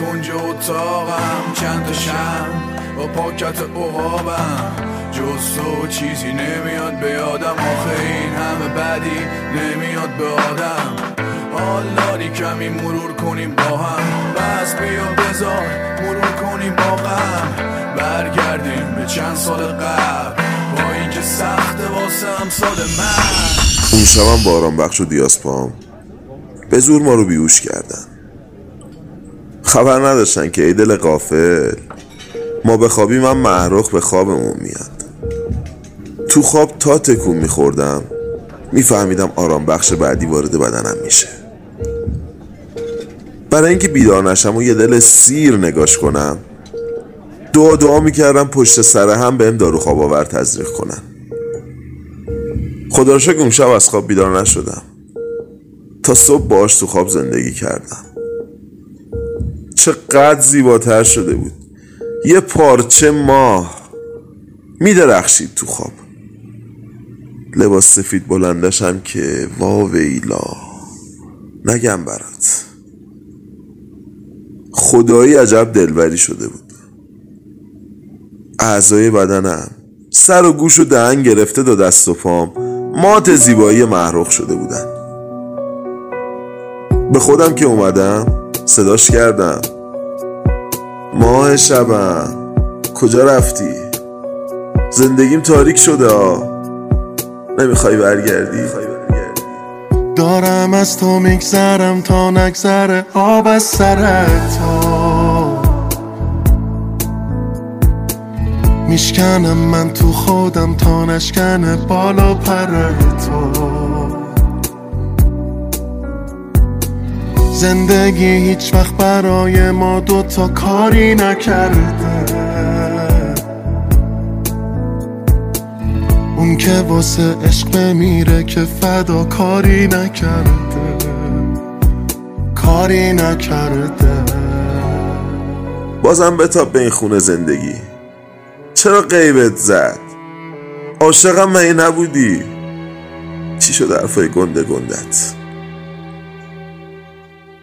کنج اتاقم چند تا شم با پاکت اقابم جز تو چیزی نمیاد به یادم آخه این همه بدی نمیاد به آدم. حال کمی مرور کنیم با هم. بس بیا بذار مرور کنیم با غم. برگردیم به چند سال قبل. با اینکه سخت واسه سال من اون شبم باران بخش و دیاسپام. به زور ما رو بیوش کردن. خبر نداشتن که ای دل قافل ما به خوابی من محروخ به خوابمون میاد. تو خواب تا تکون میخوردم میفهمیدم آرام بخش بعدی وارد بدنم میشه. برای اینکه بیدار نشم و یه دل سیر نگاش کنم دعا دعا می‌کردم پشت سر هم بهم دارو خواب آور تزریق کنن. خدا رو شب از خواب بیدار نشدم. تا صبح باش تو خواب زندگی کردم. چقدر زیباتر شده بود. یه پارچه ماه میدرخشید تو خواب. لباس سفید بلندشم که وا ویلا نگم برات. خدایی عجب دلبری شده بود. اعضای بدنم سر و گوش و دهن گرفته تا دست و پام مات زیبایی محروق شده بودن. به خودم که اومدم صداش کردم. ماه شبم. کجا رفتی؟ زندگیم تاریک شده نمی‌خوای برگردی؟ دارم از تو میگذرم تا نگذره. آب از سر تو. میشکنم من تو خودم تا نشکنه بالا پر تو. زندگی هیچ وقت برای ما دوتا کاری نکرده. اون که واسه عشق بمیره که فدا کاری نکرده. کاری نکرده. بازم بتاب به این خونه زندگی. چرا قیبت زد؟ عاشقم من نبودی؟ چی شد حرفای گنده گندت؟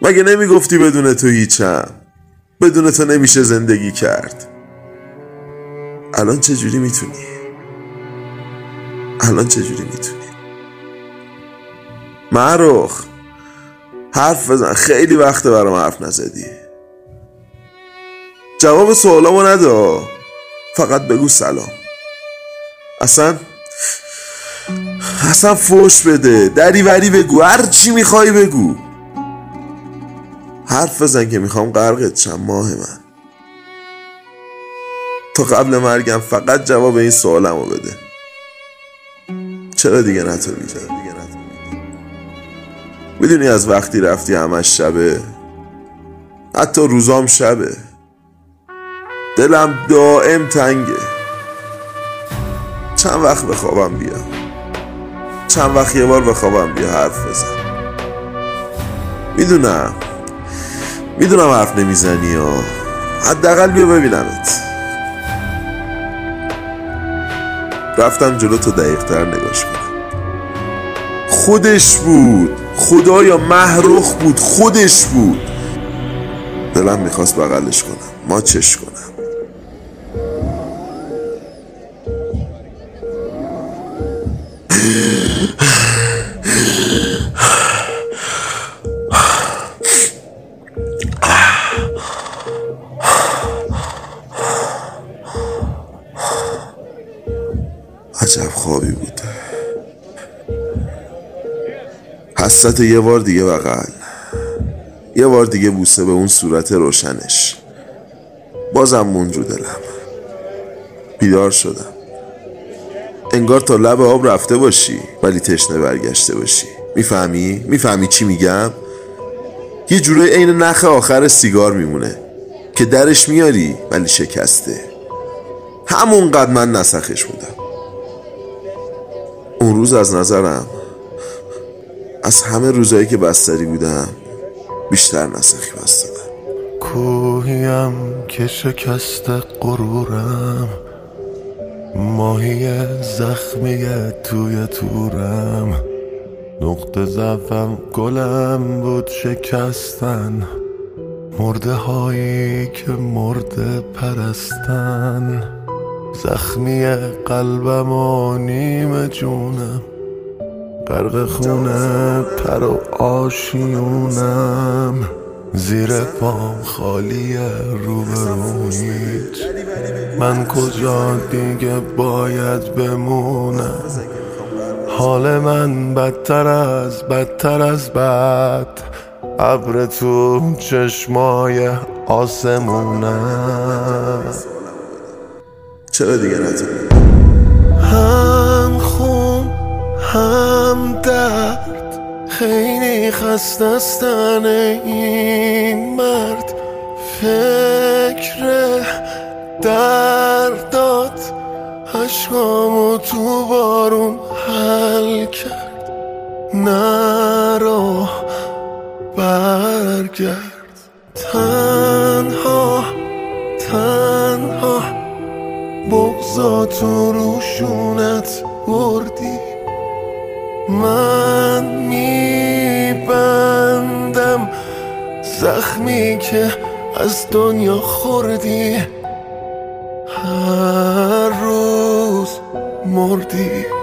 مگه نمی‌گفتی بدون تو هیچم؟ بدون تو نمیشه زندگی کرد. الان چجوری می‌تونی؟ الان چجوری می‌تونی؟ معروخ حرف بزن. خیلی وقته برام حرف نزدی. جواب سوالامو نده. فقط بگو سلام. اصلا اصلا فوش بده. دری وری بگو. هر چی می‌خوای بگو. حرف بزن که می‌خوام غرقت چند ماه من. تا قبل مرگم فقط جواب این سوالمو بده. چرا دیگه نتونی؟ می‌دونی از وقتی رفتی همش شبه. حتی روزام شبه. دلم دائم تنگه. چند وقت بخوابم بیا. چند وقت یه بار بخوابم بیا حرف بزن. می‌دونم. می‌دونم حرف نمی‌زنی یا حداقل بیا ببینمت. رفتم جلو تو دقیق تر نگاش کنم خودش بود. خدایا محروخ بود. خودش بود. دلم می‌خواست بغلش کنم. ما چش کنم عجب خوابی بود. حسرت یه بار دیگه بغل. یه بار دیگه بوسه به اون صورت روشنش. بازم مون رو دلم. بیدار شدم. انگار تا لب آب رفته باشی ولی تشنه برگشته باشی. می‌فهمی؟ می‌فهمی چی میگم؟ یه جوره عین نخ آخر سیگار میمونه. که درش میاری ولی شکسته. همونقدر من نسخش بودم. اون روز از نظرم از همه روزایی که بستری بودم بیشتر نسخی بستدم کوهیم که شکست قرورم ماهی زخمی توی تورم. نقطه زفم گلم بود شکستن مرده هایی که مرده پرستن. زخمی قلبم و نیم جونم. غرق خونه پر و آشیونم. زیر پام خالی روبرویت من کجا دیگه باید بمونم؟ حال من بدتر از بدتر از بد. ابر تو چشمای آسمونم. چرا دیگه نتونی هم خون هم درد خیلی خستستن این مرد. فکر درداد عشقامو تو بارون حل کرد. نرو برگرد. تو روشونت بردی. من میبندم زخمی که از دنیا خوردی. هر روز مردی.